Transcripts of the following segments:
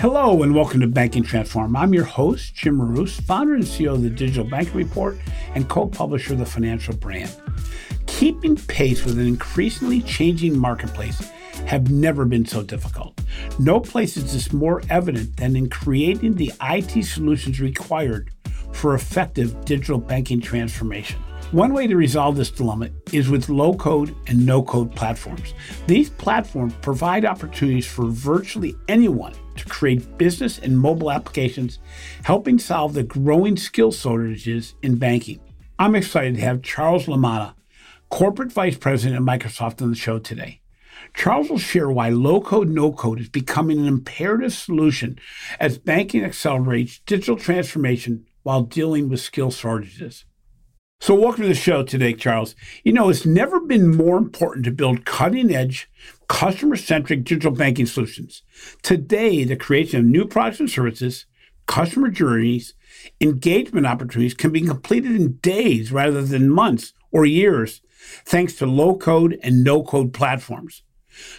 Hello and welcome to Banking Transformed. I'm your host, Jim Marous, founder and CEO of the Digital Banking Report and co-publisher of the Financial Brand. Keeping pace with an increasingly changing marketplace have never been so difficult. No place is this more evident than in creating the IT solutions required for effective digital banking transformation. One way to resolve this dilemma is with low code and no code platforms. These platforms provide opportunities for virtually anyone to create business and mobile applications, helping solve the growing skill shortages in banking. I'm excited to have Charles Lamanna, Corporate Vice President at Microsoft, on the show today. Charles will share why low code, no code is becoming an imperative solution as banking accelerates digital transformation while dealing with skill shortages. So, welcome to the show today, Charles. You know, it's never been more important to build cutting edge, customer centric digital banking solutions. Today, the creation of new products and services, customer journeys, engagement opportunities can be completed in days rather than months or years, thanks to low code and no code platforms.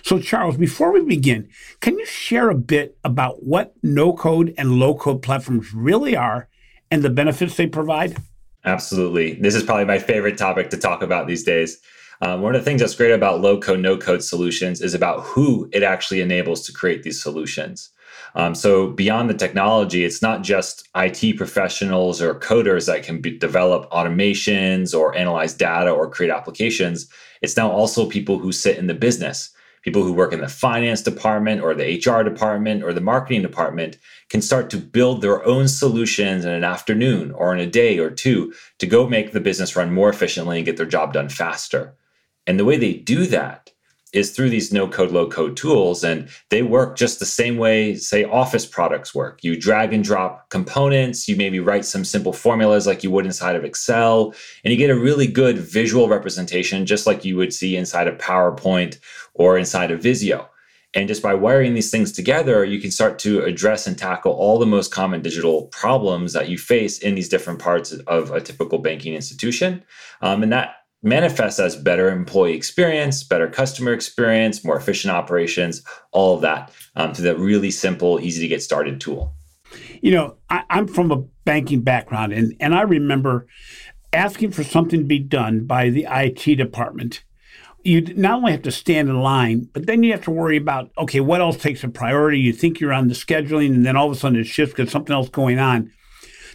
So, Charles, before we begin, can you share a bit about what no code and low code platforms really are and the benefits they provide? Absolutely. This is probably my favorite topic to talk about these days. Um, one of the things that's great about low code, no code solutions is about who it actually enables to create these solutions. Um, so beyond the technology, it's not just IT professionals or coders that can be, develop automations or analyze data or create applications. It's now also people who sit in the business people who work in the finance department or the HR department or the marketing department can start to build their own solutions in an afternoon or in a day or two to go make the business run more efficiently and get their job done faster. And the way they do that is through these no code, low code tools. And they work just the same way, say, office products work. You drag and drop components, you maybe write some simple formulas like you would inside of Excel, and you get a really good visual representation, just like you would see inside of PowerPoint or inside of Visio. And just by wiring these things together, you can start to address and tackle all the most common digital problems that you face in these different parts of a typical banking institution. Um, and that manifests as better employee experience, better customer experience, more efficient operations, all of that um, to that really simple, easy to get started tool. You know, I, I'm from a banking background, and, and I remember asking for something to be done by the IT department. You not only have to stand in line, but then you have to worry about okay, what else takes a priority? You think you're on the scheduling, and then all of a sudden it shifts because something else going on.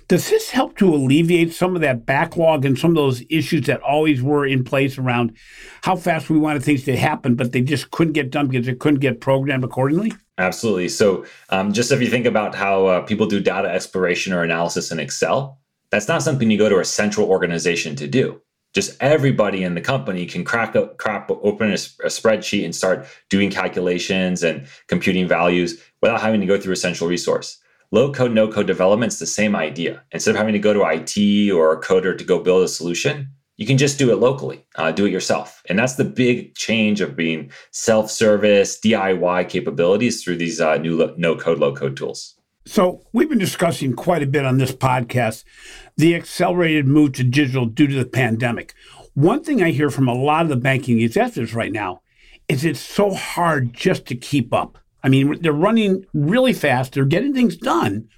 Does this help to alleviate some of that backlog and some of those issues that always were in place around how fast we wanted things to happen, but they just couldn't get done because they couldn't get programmed accordingly? Absolutely. So, um, just if you think about how uh, people do data exploration or analysis in Excel, that's not something you go to a central organization to do. Just everybody in the company can crack, crack open a, a spreadsheet and start doing calculations and computing values without having to go through a central resource. Low code, no code development is the same idea. Instead of having to go to IT or a coder to go build a solution, you can just do it locally, uh, do it yourself. And that's the big change of being self service, DIY capabilities through these uh, new no code, low code tools. So, we've been discussing quite a bit on this podcast the accelerated move to digital due to the pandemic. One thing I hear from a lot of the banking executives right now is it's so hard just to keep up. I mean, they're running really fast, they're getting things done,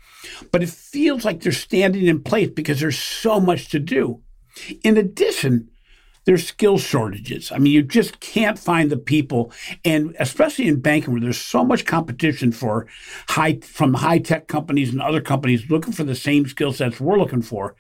but it feels like they're standing in place because there's so much to do. In addition, there's skill shortages. I mean, you just can't find the people, and especially in banking where there's so much competition for high from high tech companies and other companies looking for the same skill sets we're looking for.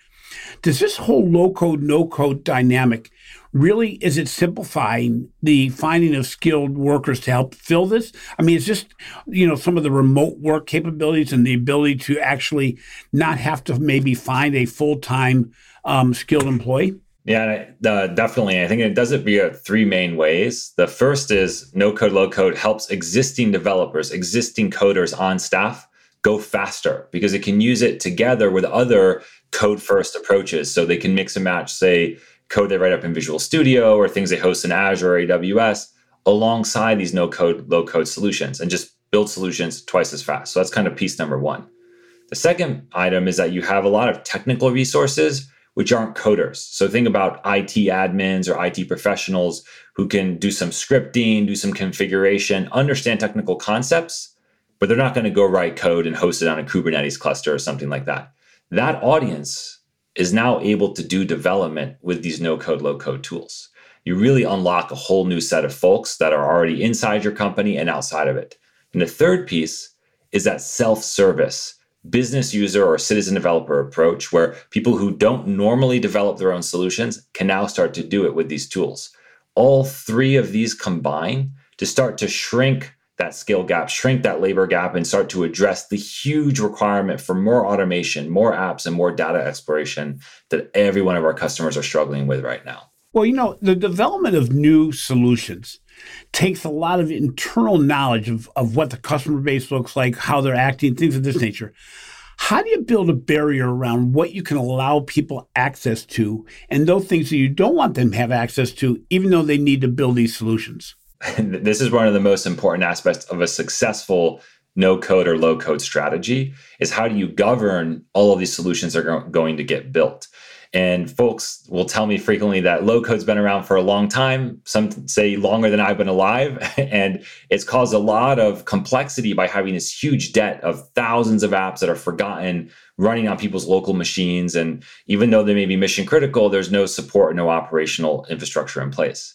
Does this whole low code, no code dynamic really is it simplifying the finding of skilled workers to help fill this? I mean, it's just, you know, some of the remote work capabilities and the ability to actually not have to maybe find a full time um, skilled employee? Yeah, uh, definitely. I think it does it via three main ways. The first is no code, low code helps existing developers, existing coders on staff go faster because it can use it together with other code first approaches. So they can mix and match, say, code they write up in Visual Studio or things they host in Azure or AWS alongside these no code, low code solutions and just build solutions twice as fast. So that's kind of piece number one. The second item is that you have a lot of technical resources which aren't coders. So think about IT admins or IT professionals who can do some scripting, do some configuration, understand technical concepts, but they're not going to go write code and host it on a Kubernetes cluster or something like that. That audience is now able to do development with these no code, low code tools. You really unlock a whole new set of folks that are already inside your company and outside of it. And the third piece is that self service business user or citizen developer approach where people who don't normally develop their own solutions can now start to do it with these tools. All three of these combine to start to shrink that skill gap, shrink that labor gap, and start to address the huge requirement for more automation, more apps, and more data exploration that every one of our customers are struggling with right now. Well, you know, the development of new solutions takes a lot of internal knowledge of, of what the customer base looks like, how they're acting, things of this nature. How do you build a barrier around what you can allow people access to and those things that you don't want them to have access to, even though they need to build these solutions? this is one of the most important aspects of a successful no code or low code strategy is how do you govern all of these solutions that are going to get built and folks will tell me frequently that low code's been around for a long time. Some say longer than i've been alive. And it's caused a lot of complexity by having this huge debt of thousands of apps that are forgotten running on people's local machines. And even though they may be mission critical there's no support no operational infrastructure in place.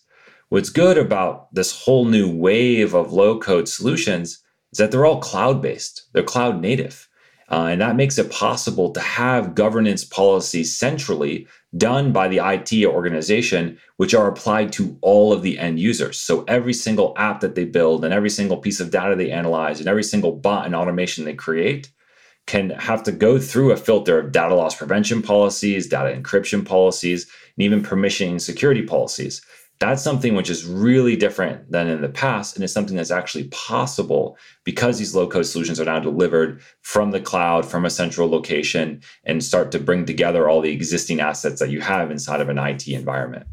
What's good about this whole new wave of low code solutions is that they're all cloud based, they're cloud native. Uh, and that makes it possible to have governance policies centrally done by the IT organization, which are applied to all of the end users. So every single app that they build and every single piece of data they analyze and every single bot and automation they create can have to go through a filter of data loss prevention policies, data encryption policies, and even permissioning security policies. That's something which is really different than in the past. And it's something that's actually possible because these low code solutions are now delivered from the cloud, from a central location, and start to bring together all the existing assets that you have inside of an IT environment.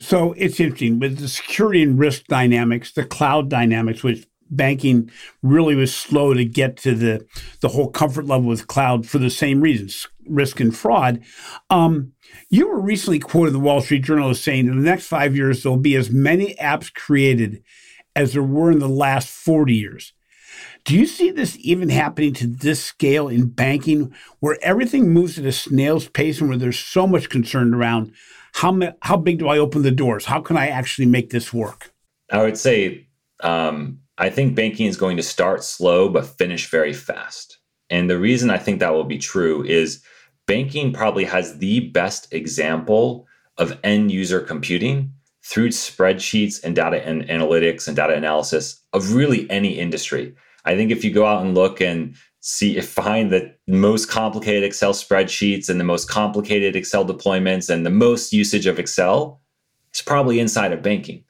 So it's interesting with the security and risk dynamics, the cloud dynamics, which banking really was slow to get to the the whole comfort level with cloud for the same reasons, risk and fraud. Um, you were recently quoted in the Wall Street Journal as saying in the next five years, there'll be as many apps created as there were in the last 40 years. Do you see this even happening to this scale in banking, where everything moves at a snail's pace and where there's so much concern around how, how big do I open the doors? How can I actually make this work? I would say um, I think banking is going to start slow but finish very fast. And the reason I think that will be true is banking probably has the best example of end user computing through spreadsheets and data and analytics and data analysis of really any industry. I think if you go out and look and see if find the most complicated Excel spreadsheets and the most complicated Excel deployments and the most usage of Excel, it's probably inside of banking.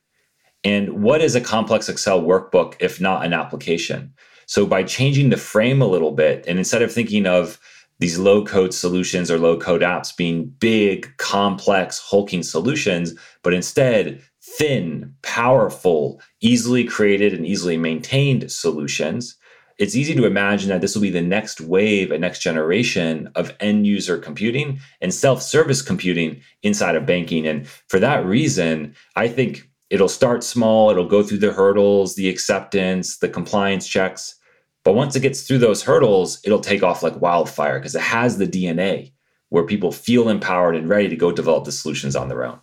And what is a complex Excel workbook if not an application? So by changing the frame a little bit, and instead of thinking of these low code solutions or low code apps being big, complex, hulking solutions, but instead thin, powerful, easily created, and easily maintained solutions. It's easy to imagine that this will be the next wave, a next generation of end user computing and self service computing inside of banking. And for that reason, I think it'll start small, it'll go through the hurdles, the acceptance, the compliance checks but once it gets through those hurdles, it'll take off like wildfire because it has the DNA where people feel empowered and ready to go develop the solutions on their own.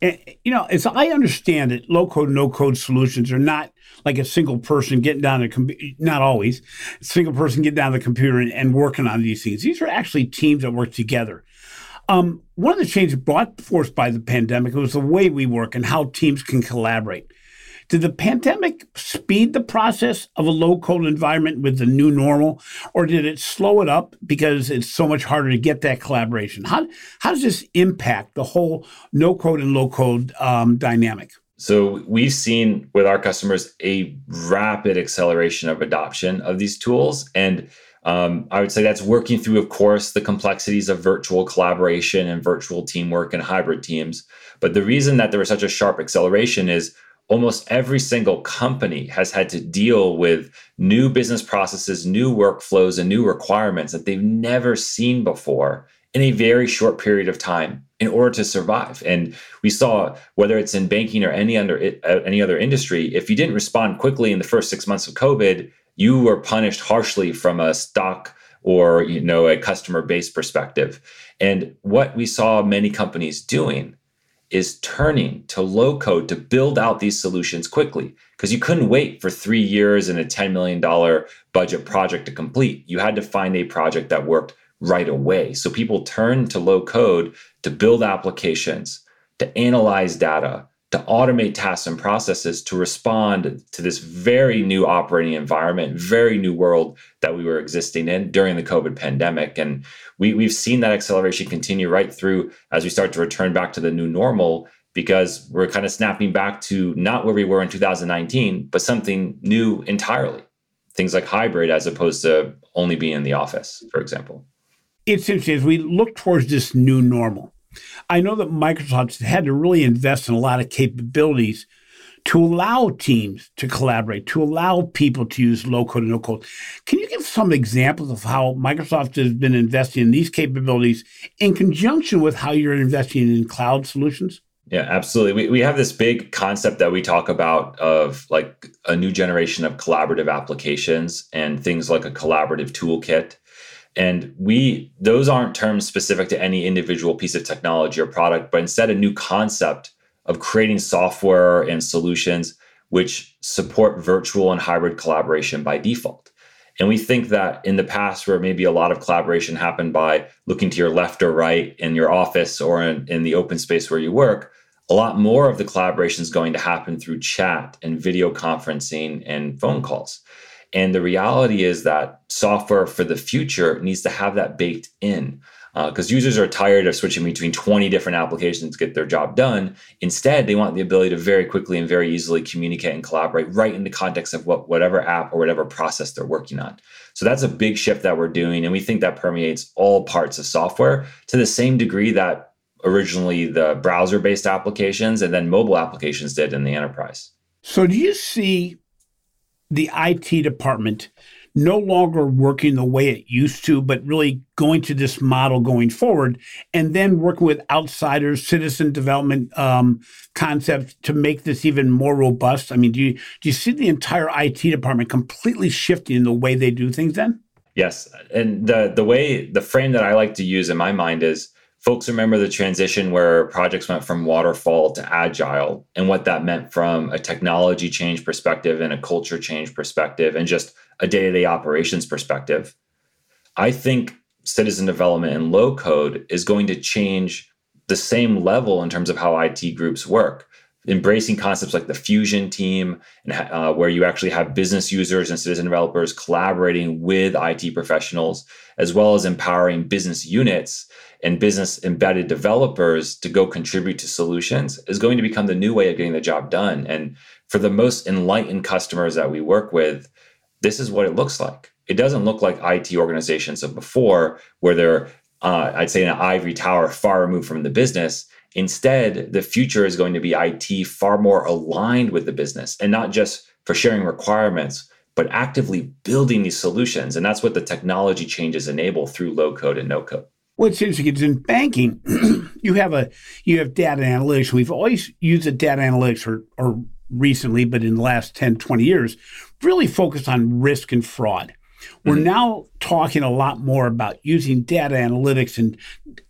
And, you know, as I understand it, low code, no code solutions are not like a single person getting down the computer, not always, a single person getting down the computer and, and, working on these things. These are actually teams that work together. Um, one of the changes brought forth by the pandemic was the way we work and how teams can collaborate. Did the pandemic speed the process of a low code environment with the new normal, or did it slow it up because it's so much harder to get that collaboration? How, how does this impact the whole no code and low code um, dynamic? So we've seen with our customers a rapid acceleration of adoption of these tools. And um, I would say that's working through, of course, the complexities of virtual collaboration and virtual teamwork and hybrid teams. But the reason that there was such a sharp acceleration is almost every single company has had to deal with new business processes, new workflows, and new requirements that they've never seen before in a very short period of time in order to survive. And we saw whether it's in banking or any other uh, any other industry, if you didn't respond quickly in the first 6 months of COVID, you were punished harshly from a stock or you know a customer base perspective. And what we saw many companies doing is turning to low code to build out these solutions quickly because you couldn't wait for three years and a $10 million budget project to complete. You had to find a project that worked right away. So people turned to low code to build applications, to analyze data, to automate tasks and processes to respond to this very new operating environment, very new world that we were existing in during the COVID pandemic. And we, we've seen that acceleration continue right through as we start to return back to the new normal because we're kind of snapping back to not where we were in 2019, but something new entirely. Things like hybrid as opposed to only being in the office, for example. It's interesting as we look towards this new normal I know that Microsoft had to really invest in a lot of capabilities to allow teams to collaborate, to allow people to use low code and no code. Can you give some examples of how Microsoft has been investing in these capabilities in conjunction with how you're investing in cloud solutions? Yeah, absolutely. We, we have this big concept that we talk about of like a new generation of collaborative applications and things like a collaborative toolkit and we those aren't terms specific to any individual piece of technology or product, but instead a new concept of creating software and solutions which support virtual and hybrid collaboration by default. And we think that in the past, where maybe a lot of collaboration happened by looking to your left or right in your office or in, in the open space where you work, a lot more of the collaboration is going to happen through chat and video conferencing and phone calls. And the reality is that software for the future needs to have that baked in because uh, users are tired of switching between 20 different applications to get their job done. Instead, they want the ability to very quickly and very easily communicate and collaborate right in the context of what whatever app or whatever process they're working on. So that's a big shift that we're doing, and we think that permeates all parts of software to the same degree that originally the browser-based applications and then mobile applications did in the enterprise. So do you see the IT department no longer working the way it used to, but really going to this model going forward, and then working with outsiders, citizen development um, concepts to make this even more robust. I mean, do you do you see the entire IT department completely shifting in the way they do things? Then, yes, and the the way the frame that I like to use in my mind is folks remember the transition where projects went from waterfall to agile and what that meant from a technology change perspective and a culture change perspective and just a day-to-day operations perspective. I think citizen development and low code is going to change the same level in terms of how it groups work. Embracing concepts like the fusion team and uh, where you actually have business users and citizen developers collaborating with IT professionals as well as empowering business units and business embedded developers to go contribute to solutions is going to become the new way of getting the job done. And for the most enlightened customers that we work with, this is what it looks like. It doesn't look like IT organizations of before, where they're, uh, I'd say, in an ivory tower far removed from the business. Instead, the future is going to be IT far more aligned with the business and not just for sharing requirements, but actively building these solutions. And that's what the technology changes enable through low code and no code. What's interesting is in banking, you have a you have data analytics. We've always used the data analytics or, or recently, but in the last 10, 20 years, really focused on risk and fraud. We're mm-hmm. now talking a lot more about using data analytics and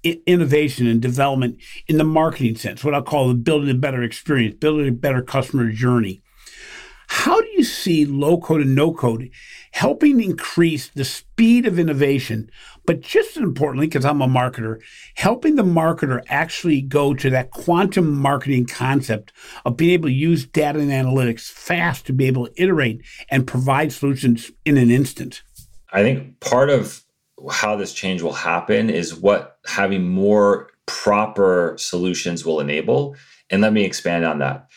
I- innovation and development in the marketing sense, what I call the building a better experience, building a better customer journey. How do you see low code and no code helping increase the speed of innovation, but just as importantly, because I'm a marketer, helping the marketer actually go to that quantum marketing concept of being able to use data and analytics fast to be able to iterate and provide solutions in an instant? I think part of how this change will happen is what having more proper solutions will enable. And let me expand on that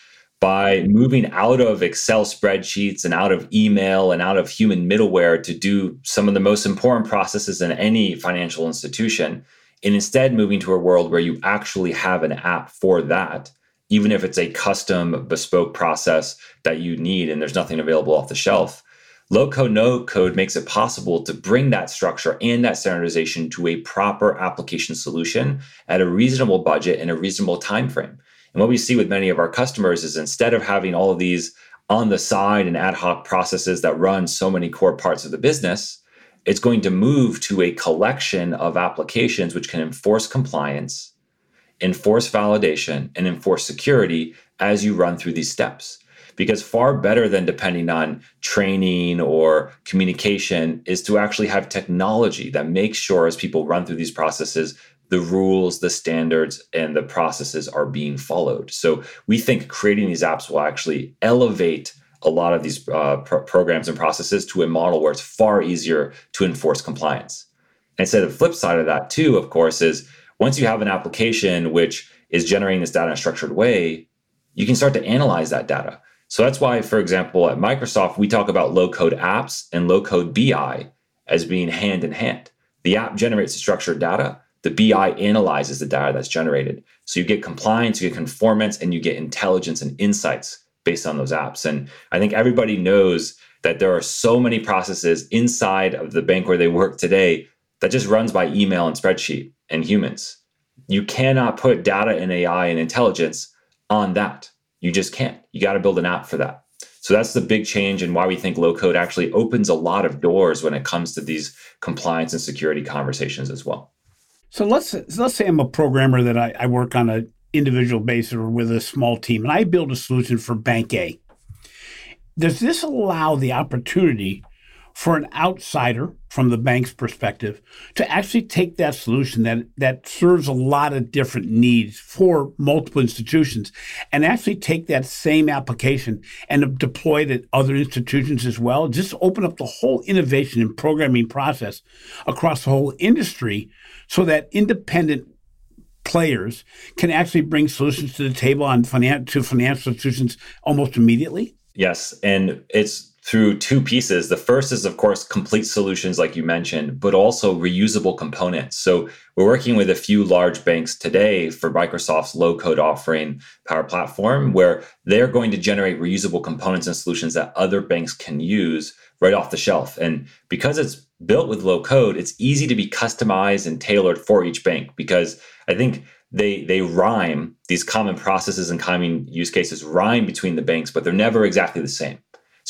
by moving out of Excel spreadsheets and out of email and out of human middleware to do some of the most important processes in any financial institution, and instead moving to a world where you actually have an app for that, even if it's a custom bespoke process that you need and there's nothing available off the shelf. Low code, no code makes it possible to bring that structure and that standardization to a proper application solution at a reasonable budget and a reasonable time frame. And what we see with many of our customers is instead of having all of these on the side and ad hoc processes that run so many core parts of the business, it's going to move to a collection of applications which can enforce compliance, enforce validation, and enforce security as you run through these steps. Because far better than depending on training or communication is to actually have technology that makes sure as people run through these processes, the rules, the standards, and the processes are being followed. So we think creating these apps will actually elevate a lot of these uh, pro- programs and processes to a model where it's far easier to enforce compliance. And so the flip side of that, too, of course, is once you have an application which is generating this data in a structured way, you can start to analyze that data. So that's why, for example, at Microsoft, we talk about low code apps and low code BI as being hand in hand. The app generates structured data, the BI analyzes the data that's generated. So you get compliance, you get conformance, and you get intelligence and insights based on those apps. And I think everybody knows that there are so many processes inside of the bank where they work today that just runs by email and spreadsheet and humans. You cannot put data and AI and intelligence on that. You just can't. You got to build an app for that. So that's the big change and why we think low code actually opens a lot of doors when it comes to these compliance and security conversations as well. So let's let's say I'm a programmer that I, I work on an individual basis or with a small team, and I build a solution for Bank A. Does this allow the opportunity for an outsider from the bank's perspective to actually take that solution that that serves a lot of different needs for multiple institutions and actually take that same application and deploy it at other institutions as well. Just open up the whole innovation and programming process across the whole industry so that independent players can actually bring solutions to the table on finan- to financial institutions almost immediately. Yes and it's through two pieces. The first is, of course, complete solutions, like you mentioned, but also reusable components. So we're working with a few large banks today for Microsoft's low code offering Power Platform, where they're going to generate reusable components and solutions that other banks can use right off the shelf. And because it's built with low code, it's easy to be customized and tailored for each bank because I think they they rhyme these common processes and common use cases rhyme between the banks, but they're never exactly the same.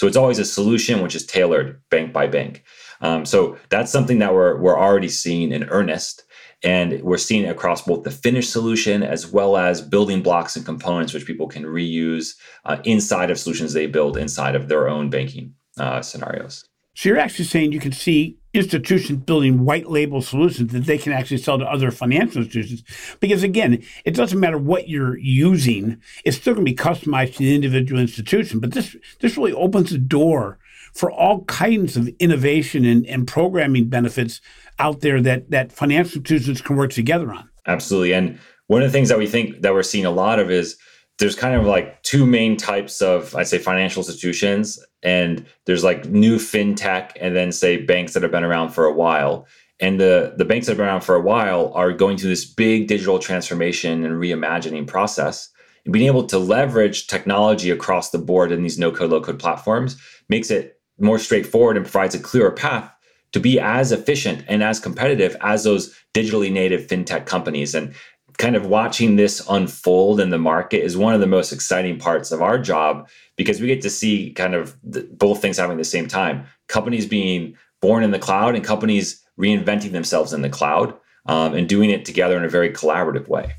So it's always a solution which is tailored bank by bank. Um, so that's something that we're we're already seeing in earnest, and we're seeing across both the finished solution as well as building blocks and components which people can reuse uh, inside of solutions they build inside of their own banking uh, scenarios. So you're actually saying you can see institutions building white label solutions that they can actually sell to other financial institutions. Because again, it doesn't matter what you're using, it's still going to be customized to the individual institution. But this this really opens the door for all kinds of innovation and, and programming benefits out there that that financial institutions can work together on. Absolutely. And one of the things that we think that we're seeing a lot of is there's kind of like two main types of I'd say financial institutions and there's like new fintech and then say banks that have been around for a while. And the the banks that have been around for a while are going through this big digital transformation and reimagining process. And being able to leverage technology across the board in these no code low code platforms makes it more straightforward and provides a clearer path to be as efficient and as competitive as those digitally native fintech companies. And kind of watching this unfold in the market is one of the most exciting parts of our job because we get to see kind of the, both things happening at the same time. Companies being born in the cloud and companies reinventing themselves in the cloud um, and doing it together in a very collaborative way.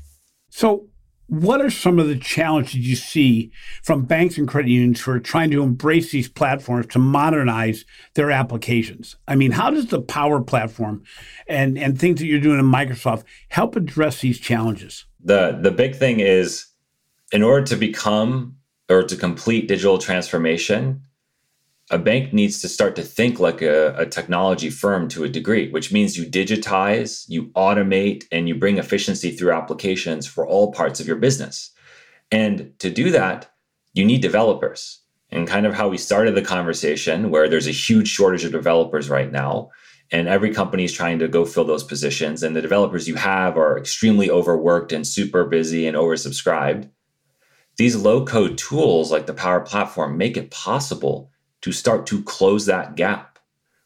So what are some of the challenges you see from banks and credit unions who are trying to embrace these platforms to modernize their applications? I mean, how does the Power Platform and, and things that you're doing in Microsoft help address these challenges? The the big thing is in order to become or to complete digital transformation, a bank needs to start to think like a, a, technology firm to a degree, which means you digitize, you automate, and you bring efficiency through applications for all parts of your business. And to do that, you need developers. And kind of how we started the conversation, where there's a huge shortage of developers right now, and every company is trying to go fill those positions, and the developers you have are extremely overworked and super busy and oversubscribed. These low code tools like the Power Platform make it possible to start to close that gap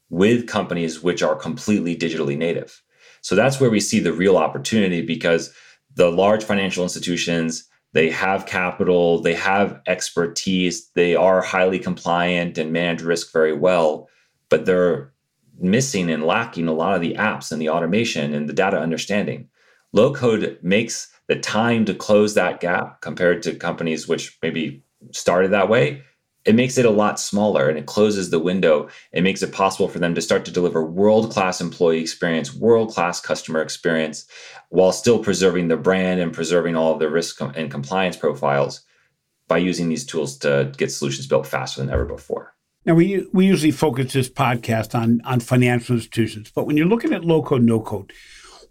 with companies which are completely digitally native. So that's where we see the real opportunity because the large financial institutions they have capital, they have expertise, they are highly compliant and manage risk very well, but they're missing and lacking a lot of the apps and the automation and the data understanding. Low code makes the time to close that gap compared to companies which maybe started that way it makes it a lot smaller and it closes the window. It makes it possible for them to start to deliver world class employee experience, world class customer experience, while still preserving the brand and preserving all of the risk and compliance profiles by using these tools to get solutions built faster than ever before. Now we we usually focus this podcast on on financial institutions, but when you're looking at low code, no code,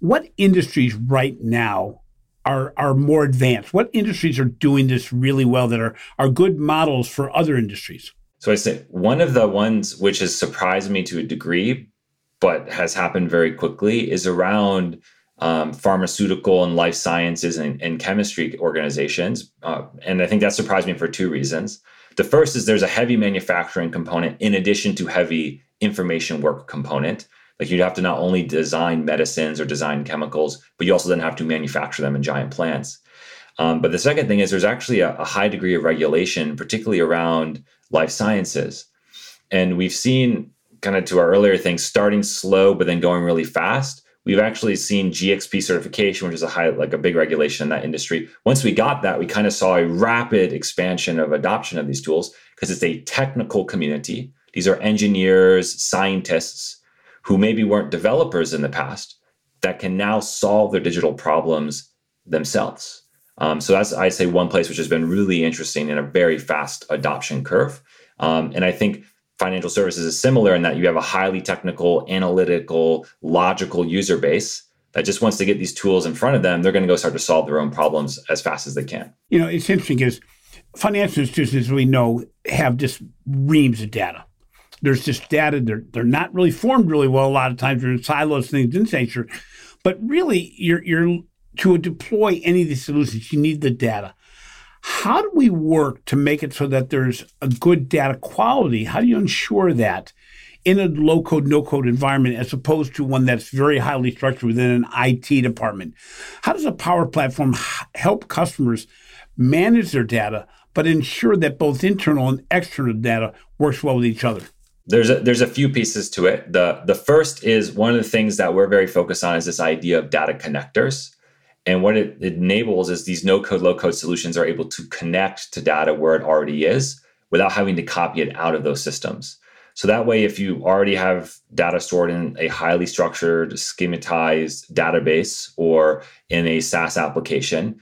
what industries right now are are more advanced? What industries are doing this really well that are are good models for other industries? So I say one of the ones which has surprised me to a degree, but has happened very quickly, is around um, pharmaceutical and life sciences and, and chemistry organizations. Uh, and I think that surprised me for two reasons. The first is there's a heavy manufacturing component in addition to heavy information work component. Like you'd have to not only design medicines or design chemicals, but you also then have to manufacture them in giant plants. Um, but the second thing is there's actually a, a high degree of regulation, particularly around life sciences. And we've seen kind of to our earlier things starting slow, but then going really fast. We've actually seen GXP certification, which is a high, like a big regulation in that industry. Once we got that, we kind of saw a rapid expansion of adoption of these tools because it's a technical community. These are engineers, scientists who maybe weren't developers in the past that can now solve their digital problems themselves. Um, so that's I'd say one place which has been really interesting in a very fast adoption curve. Um, and I think financial services is similar in that you have a highly technical, analytical, logical user base that just wants to get these tools in front of them. They're going to go start to solve their own problems as fast as they can. You know, it's interesting because financial institutions, as we know, have just reams of data there's just data. They're they're not really formed really well. A lot of times they're in silos, things in nature. But really, you're you're to deploy any of these solutions, you need the data. How do we work to make it so that there's a good data quality? How do you ensure that in a low code, no code environment as opposed to one that's very highly structured within an IT department? How does a power platform help customers manage their data, but ensure that both internal and external data works well with each other? There's a, there's a few pieces to it. The the first is one of the things that we're very focused on is this idea of data connectors. And what it, enables is these no code, low code solutions are able to connect to data where it already is without having to copy it out of those systems. So that way, if you already have data stored in a highly structured, schematized database or in a SaaS application,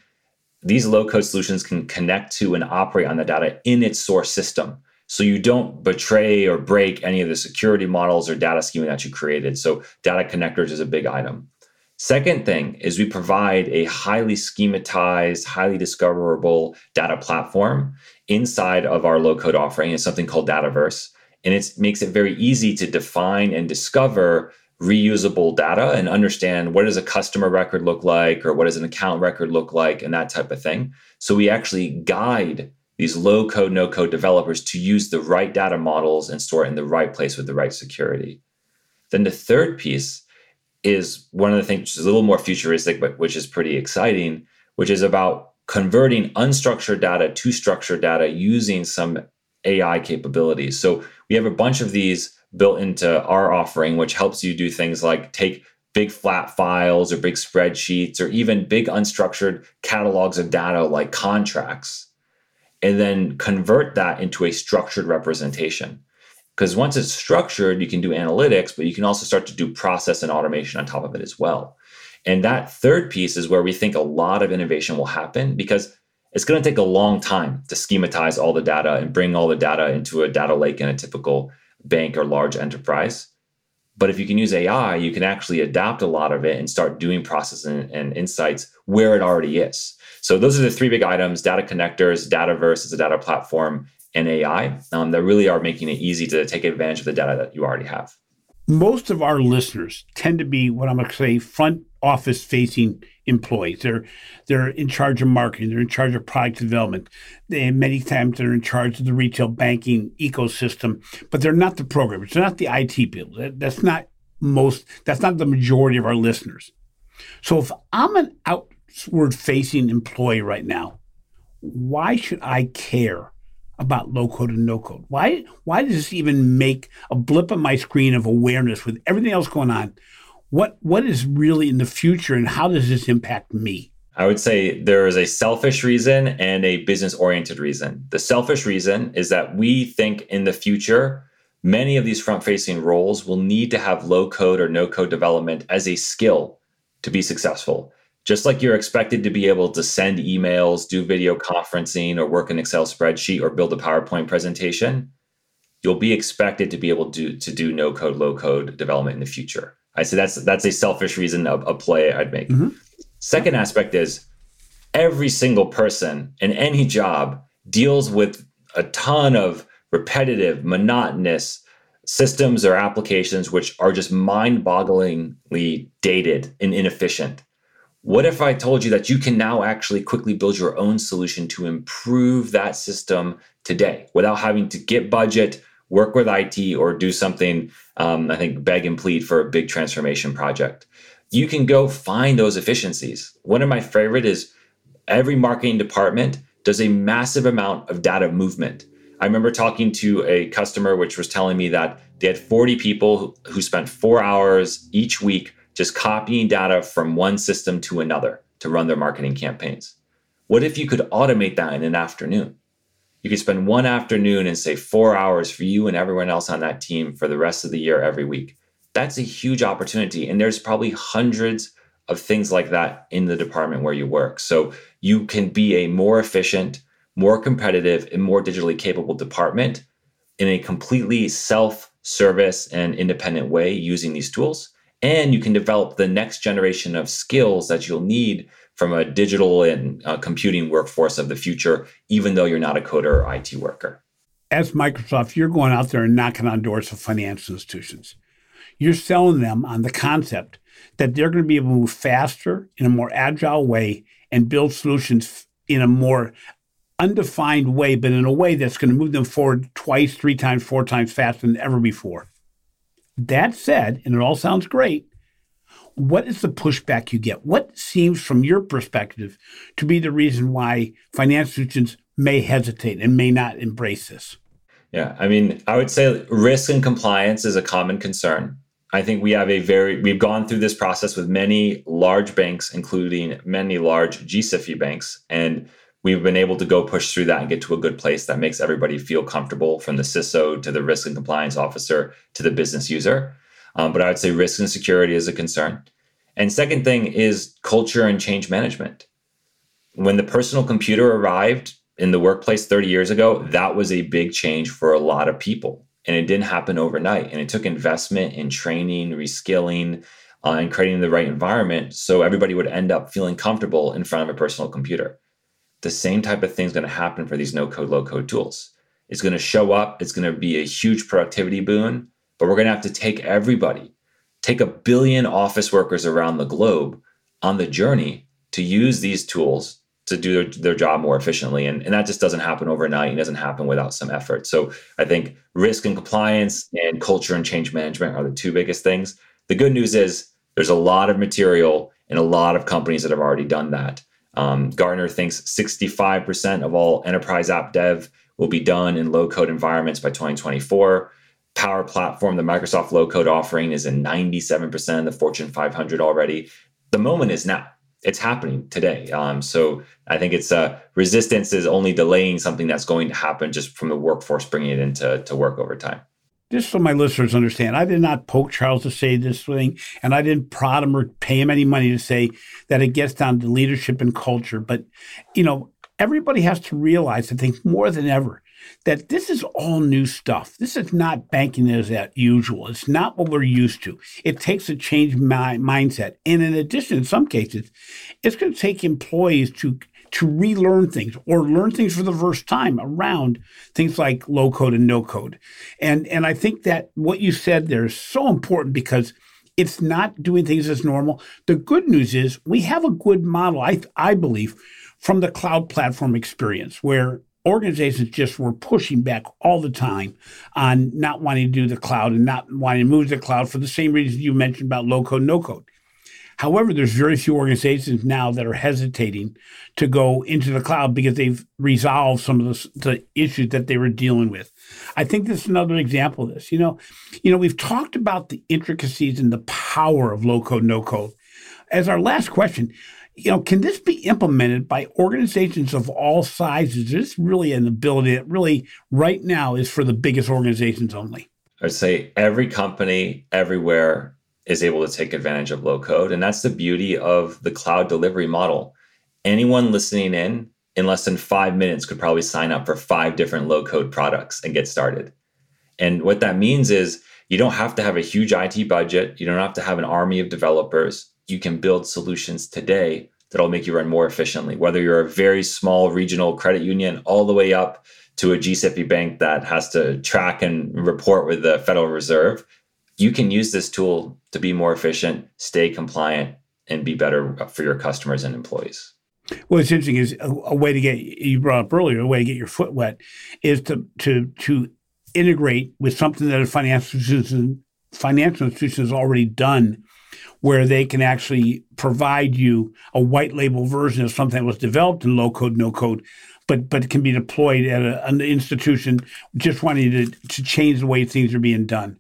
these low code solutions can connect to and operate on the data in its source system so you don't betray or break any of the security models or data schema that you created. So data connectors is a big item. Second thing is we provide a highly schematized, highly discoverable data platform inside of our low code offering. It's something called Dataverse. And it makes it very easy to define and discover reusable data and understand what does a customer record look like or what does an account record look like and that type of thing. So we actually guide these low code, no code developers to use the right data models and store it in the right place with the right security. Then the third piece is one of the things which is a little more futuristic, but which is pretty exciting, which is about converting unstructured data to structured data using some AI capabilities. So we have a bunch of these built into our offering, which helps you do things like take big flat files or big spreadsheets or even big unstructured catalogs of data like contracts and then convert that into a structured representation. Because once it's structured, you can do analytics, but you can also start to do process and automation on top of it as well. And that third piece is where we think a lot of innovation will happen because it's going to take a long time to schematize all the data and bring all the data into a data lake in a typical bank or large enterprise. But if you can use AI, you can actually adapt a lot of it and start doing process and, and insights where it already is. So those are the three big items: data connectors, Dataverse is a data platform, and AI um, that really are making it easy to take advantage of the data that you already have. Most of our listeners tend to be what I'm going to say front office facing employees. They're they're in charge of marketing. They're in charge of product development. They many times they're in charge of the retail banking ecosystem, but they're not the programmers. They're not the IT people. That, that's not most. That's not the majority of our listeners. So if I'm an out outward facing employee right now, why should I care about low code and no code? Why why does this even make a blip on my screen of awareness with everything else going on? What what is really in the future and how does this impact me? I would say there is a selfish reason and a business oriented reason. The selfish reason is that we think in the future, many of these front facing roles will need to have low code or no code development as a skill to be successful. Just like you're expected to be able to send emails, do video conferencing, or work an Excel spreadsheet or build a PowerPoint presentation, you'll be expected to be able to, to do no code, low code development in the future. I say that's that's a selfish reason of a play I'd make. Mm-hmm. Second aspect is every single person in any job deals with a ton of repetitive, monotonous systems or applications which are just mind bogglingly dated and inefficient. What if I told you that you can now actually quickly build your own solution to improve that system today without having to get budget, work with IT, or do something, um, I think, beg and plead for a big transformation project? you can go find those efficiencies. One of my favorite is every marketing department does a massive amount of data movement. I remember talking to a customer which was telling me that they had 40 people who spent 4 hours each week just copying data from one system to another to run their marketing campaigns. What if you could automate that in an afternoon? You could spend one afternoon and say 4 hours for you and everyone else on that team for the rest of the year every week that's a huge opportunity. And there's probably hundreds of things like that in the department where you work. So you can be a more efficient, more competitive, and more digitally capable department in a completely self service and independent way using these tools. And you can develop the next generation of skills that you'll need from a digital and uh, computing workforce of the future, even though you're not a coder or IT worker. As Microsoft, you're going out there and knocking on doors of financial institutions you're selling them on the concept that they're going to be able to move faster in a more agile way and build solutions in a more undefined way, but in a way that's going to move them forward twice, three times, four times faster than ever before. That said, and it all sounds great, what is the pushback you get? What seems, from your perspective, to be the reason why financial institutions may hesitate and may not embrace this? Yeah, I mean, I would say risk and compliance is a common concern. I think we have a very, we've gone through this process with many large banks, including many large GSIFI banks. And we've been able to go push through that and get to a good place that makes everybody feel comfortable from the CISO to the risk and compliance officer to the business user. Um, but I would say risk and security is a concern. And second thing is culture and change management. When the personal computer arrived in the workplace 30 years ago, that was a big change for a lot of people and it didn't happen overnight and it took investment in training reskilling uh, and creating the right environment so everybody would end up feeling comfortable in front of a personal computer the same type of thing is going to happen for these no code low code tools it's going to show up it's going to be a huge productivity boon but we're going to have to take everybody take a billion office workers around the globe on the journey to use these tools to do their, their job more efficiently. And, and that just doesn't happen overnight. It doesn't happen without some effort. So I think risk and compliance and culture and change management are the two biggest things. The good news is there's a lot of material and a lot of companies that have already done that. Um, Gartner thinks 65% of all enterprise app dev will be done in low code environments by 2024. Power Platform, the Microsoft low code offering, is in 97% of the Fortune 500 already. The moment is now it's happening today. Um, so I think it's uh, resistance is only delaying something that's going to happen just from the workforce bringing it into to work over time. Just so my listeners understand, I did not poke Charles to say this thing, and I didn't prod him or pay him any money to say that it gets down to leadership and culture. But you know, everybody has to realize, I think, more than ever, that this is all new stuff. This is not banking as usual. It's not what we're used to. It takes a change mi- mindset. And in addition, in some cases, it's going to take employees to to relearn things or learn things for the first time around things like low code and no code. And and I think that what you said there is so important because it's not doing things as normal. The good news is we have a good model, I I believe, from the cloud platform experience where organizations just were pushing back all the time on not wanting to do the cloud and not wanting to move to the cloud for the same reason you mentioned about low code, no code. However, there's very few organizations now that are hesitating to go into the cloud because they've resolved some of the, the issues that they were dealing with. I think this is another example of this. You know, you know, we've talked about the intricacies and the power of low code, no code. As our last question, you know, can this be implemented by organizations of all sizes? Is this really an ability that really right now is for the biggest organizations only. I'd say every company everywhere is able to take advantage of low code. And that's the beauty of the cloud delivery model. Anyone listening in in less than five minutes could probably sign up for five different low code products and get started. And what that means is you don't have to have a huge IT budget, you don't have to have an army of developers. You can build solutions today that'll make you run more efficiently, whether you're a very small regional credit union all the way up to a GSIFI bank that has to track and report with the Federal Reserve. You can use this tool to be more efficient, stay compliant, and be better for your customers and employees. Well, it's interesting is a, a, way to get you brought up earlier, a way to get your foot wet is to to to integrate with something that a financial institution financial institution has already done where they can actually provide you a white label version of something that was developed in low code, no code, but but can be deployed at a, an institution just wanting to, to change the way things are being done.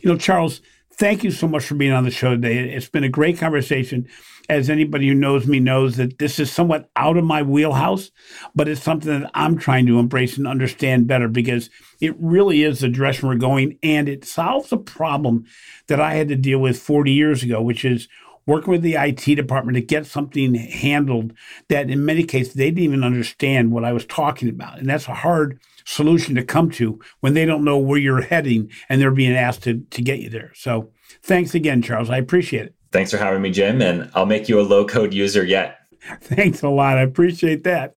You know, Charles, thank you so much for being on the show today. It's been a great conversation as anybody who knows me knows that this is somewhat out of my wheelhouse, but it's something that I'm trying to embrace and understand better because it really is the direction we're going. And it solves a problem that I had to deal with 40 years ago, which is working with the IT department to get something handled that in many cases they didn't even understand what I was talking about. And that's a hard solution to come to when they don't know where you're heading and they're being asked to, to get you there. So thanks again, Charles. I appreciate it. Thanks for having me, Jim, and I'll make you a low code user yet. Thanks a lot. I appreciate that.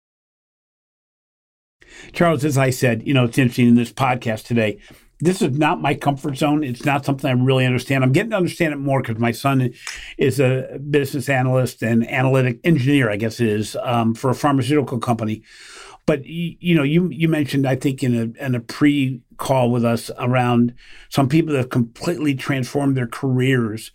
Charles, as I said, you know, it's interesting in this podcast today. This is not my comfort zone. It's not something I really understand. I'm getting to understand it more because my son is a business analyst and analytic engineer, I guess it is, um, for a pharmaceutical company. But you, know, you you mentioned I think in a in a pre call with us around some people that have completely transformed their careers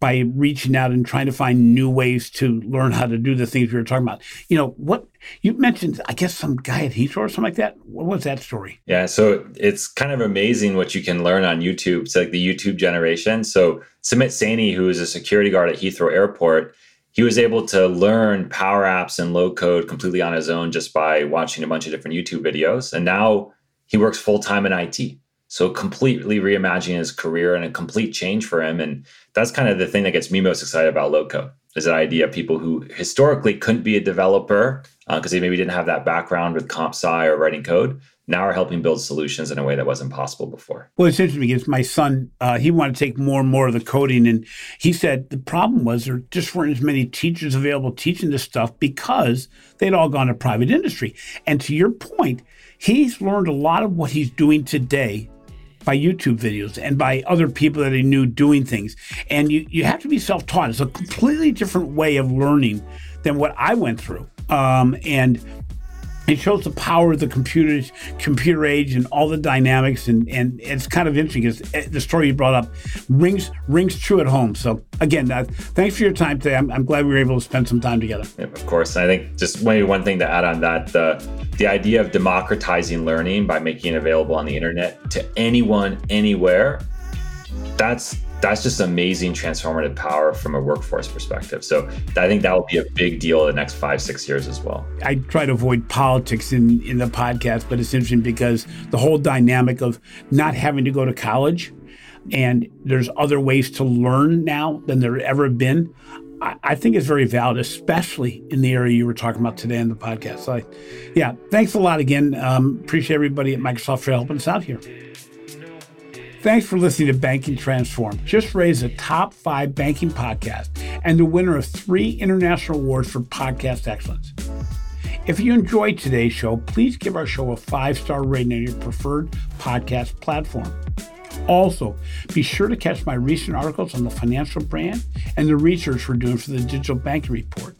by reaching out and trying to find new ways to learn how to do the things we were talking about. You know, what you mentioned, I guess some guy at Heathrow or something like that. What was that story? Yeah, so it's kind of amazing what you can learn on YouTube. It's like the YouTube generation. So Sumit Saini, who is a security guard at Heathrow Airport, he was able to learn Power Apps and low code completely on his own just by watching a bunch of different YouTube videos. And now he works full time in IT. So completely reimagining his career and a complete change for him. And that's kind of the thing that gets me most excited about low code is that idea of people who historically couldn't be a developer because uh, they maybe didn't have that background with comp sci or writing code now are helping build solutions in a way that wasn't possible before. Well, it's interesting because my son, uh, he wanted to take more and more of the coding. And he said the problem was there just weren't as many teachers available teaching this stuff because they'd all gone to private industry. And to your point, he's learned a lot of what he's doing today by YouTube videos and by other people that he knew doing things. And you, you have to be self taught. It's a completely different way of learning than what I went through. Um, and it shows the power of the computer computer age and all the dynamics and, and it's kind of interesting because eh, the story you brought up rings rings true at home. So again uh, thanks for your time today. I'm, I'm, glad we were able to spend some time together. Yeah, of course. I think just maybe one thing to add on that the the idea of democratizing learning by making it available on the internet to anyone anywhere that's that's just amazing transformative power from a workforce perspective. So I think that will be a big deal in the next five, six years as well. I try to avoid politics in, in the podcast, but it's interesting because the whole dynamic of not having to go to college and there's other ways to learn now than there ever been. I, I think is very valid, especially in the area you were talking about today in the podcast. So, I, yeah, thanks a lot again. Um, appreciate everybody at Microsoft for helping us out here. Thanks for listening to Banking Transformed. Just raised a top five banking podcast and the winner of three international awards for podcast excellence. If you enjoyed today's show, please give our show a five star rating on your preferred podcast platform. Also, be sure to catch my recent articles on the financial brand and the research we're doing for the Digital Banking Report.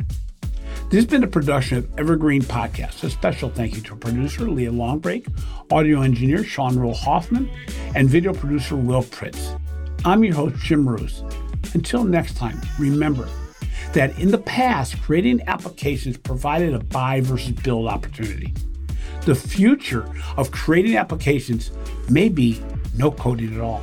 This has been a production of Evergreen Podcast. A special thank you to producer Leah Longbrake, audio engineer Sean Rule-Hoffman, and video producer Will Pritz. I'm your host, Jim Marous. Until next time, remember, that in the past, creating applications provided a buy versus build opportunity. The future of creating applications may be no coding at all.